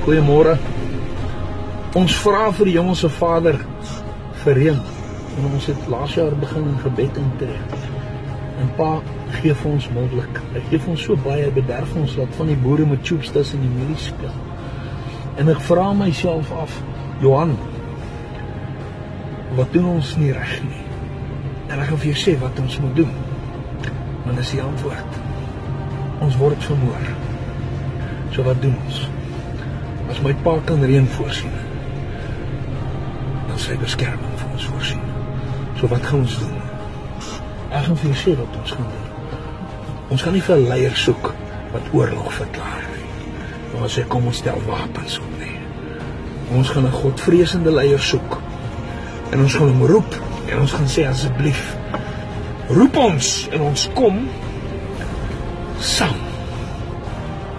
Goeiemôre. Ons vra vir die Hemelse Vader vir reën. En ons het laas jaar begin in gebed intree. En Pa gee vir ons moontlik. Hy gee ons so baie, hy bederf ons dat van die boere met tubes tussen die mielies speel. En ek vra myself af, Johan, wat doen ons nie reg nie? En ek gaan vir jou sê wat ons moet doen. Want dis die antwoord. Ons word vermoor. So wat doen ons? As my pa kan reën voorsien, dan sy beskerming vir ons voorsien. So wat gaan ons doen? Ek gaan vir jou sê wat ons gaan doen. Ons gaan nie vir leiers soek wat oorlog verklaar nie. Ons sê kom ons stel wapens op nie. Ons gaan 'n godvreesende leier soek. En ons gaan hom roep en ons gaan sê asseblief roep ons en ons kom saam.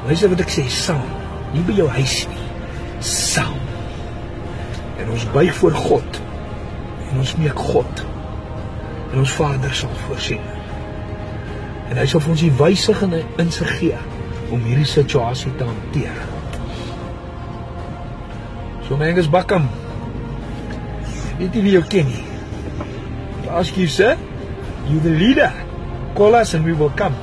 Luister wat ek sê, saam. Nie by jou huis nie saam. En ons buig voor God en ons meek God en ons Vader sal voorsien. En hy sal vir ons die wysig en insig gee om hierdie situasie te hanteer. So menges bakkam. Weet jy wie jou ken nie? Ask you sir, you the leader. Call us and we will come.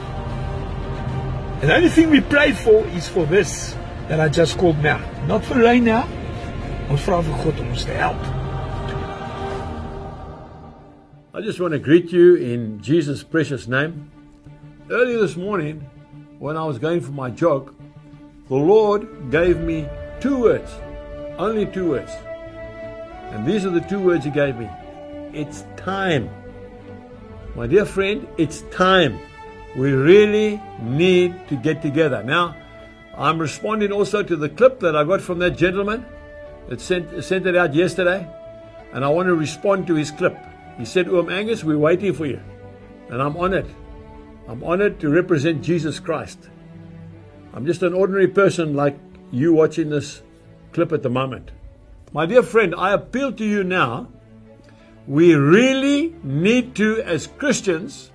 And the only thing we pray for is for this that I just called now. Not for right now. Ons vra vir God om ons help. I just want to greet you in Jesus' precious name. Early this morning, when I was going for my jog, the Lord gave me two words, only two words. And these are the two words He gave me It's time. My dear friend, it's time. We really need to get together. Now, I'm responding also to the clip that I got from that gentleman that sent, sent it out yesterday, and I want to respond to his clip. He said, Um Angus, we're waiting for you. And I'm honored. I'm honored to represent Jesus Christ. I'm just an ordinary person like you watching this clip at the moment. My dear friend, I appeal to you now. We really need to, as Christians,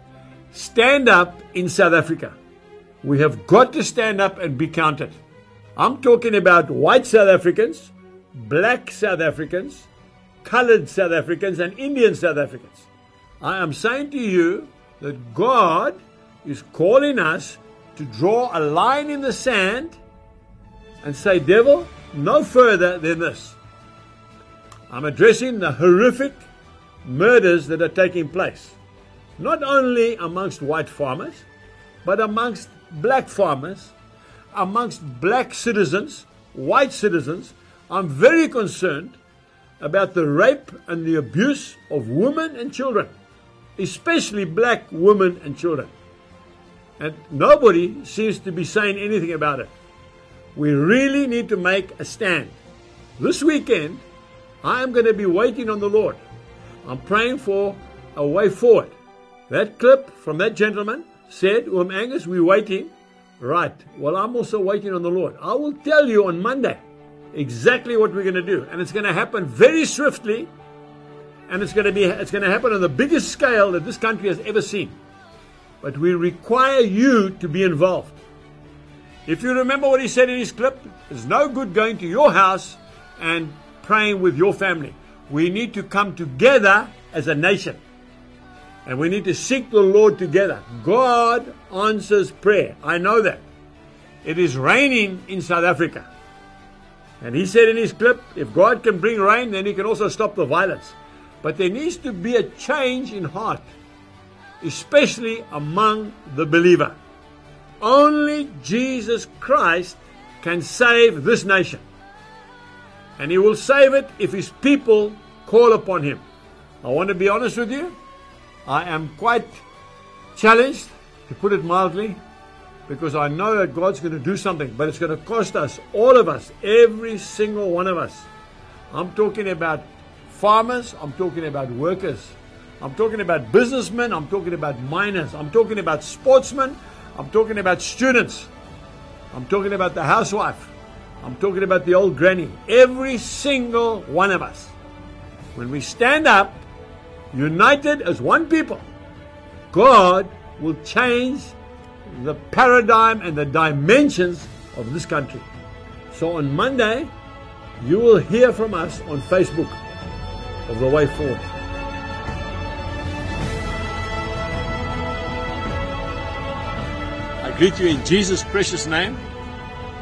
stand up in South Africa. We have got to stand up and be counted. I'm talking about white South Africans, black South Africans, colored South Africans, and Indian South Africans. I am saying to you that God is calling us to draw a line in the sand and say, Devil, no further than this. I'm addressing the horrific murders that are taking place, not only amongst white farmers, but amongst black farmers, amongst black citizens, white citizens. I'm very concerned about the rape and the abuse of women and children, especially black women and children. And nobody seems to be saying anything about it. We really need to make a stand. This weekend, I am going to be waiting on the Lord. I'm praying for a way forward. That clip from that gentleman said, Um Angus, we're waiting. Right. Well, I'm also waiting on the Lord. I will tell you on Monday exactly what we're going to do. And it's going to happen very swiftly. And it's going to be it's going to happen on the biggest scale that this country has ever seen. But we require you to be involved. If you remember what he said in his clip, it's no good going to your house and praying with your family. We need to come together as a nation. And we need to seek the Lord together. God answers prayer. I know that. It is raining in South Africa. And he said in his clip, if God can bring rain, then he can also stop the violence. But there needs to be a change in heart, especially among the believer. Only Jesus Christ can save this nation. And he will save it if his people call upon him. I want to be honest with you. I am quite challenged, to put it mildly, because I know that God's going to do something, but it's going to cost us, all of us, every single one of us. I'm talking about farmers, I'm talking about workers, I'm talking about businessmen, I'm talking about miners, I'm talking about sportsmen, I'm talking about students, I'm talking about the housewife, I'm talking about the old granny. Every single one of us. When we stand up, united as one people, God will change the paradigm and the dimensions of this country. So on Monday, you will hear from us on Facebook of the way forward. I greet you in Jesus' precious name.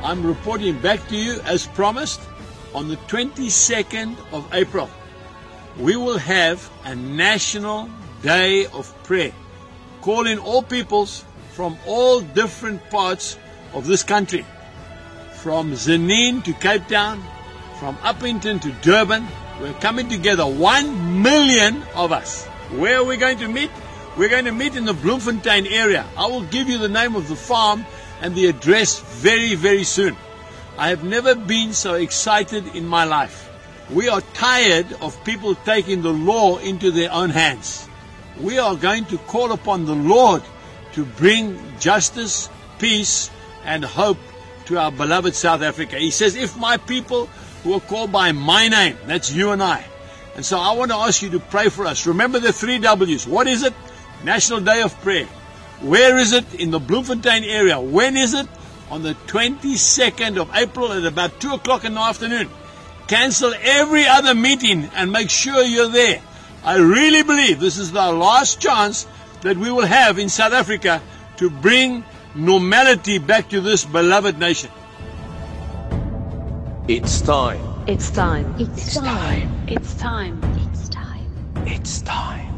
I'm reporting back to you as promised on the 22nd of April. We will have a national day of prayer, calling all peoples from all different parts of this country, from Zanin to Cape Town, from Upington to Durban. We're coming together, one million of us. Where are we going to meet? We're going to meet in the Bloemfontein area. I will give you the name of the farm and the address very, very soon. I have never been so excited in my life. We are tired of people taking the law into their own hands. We are going to call upon the Lord to bring justice, peace, and hope to our beloved South Africa. He says, if my people who are called by my name, that's you and I. And so I want to ask you to pray for us. Remember the three W's. What is it? National Day of Prayer. Where is it? In the Bloemfontein area. When is it? On the 22nd of April at about 2 o'clock in the afternoon. Cancel every other meeting and make sure you're there. I really believe this is the last chance that we will have in South Africa to bring normality back to this beloved nation. It's time. It's time. It's time. It's time. It's time. It's time.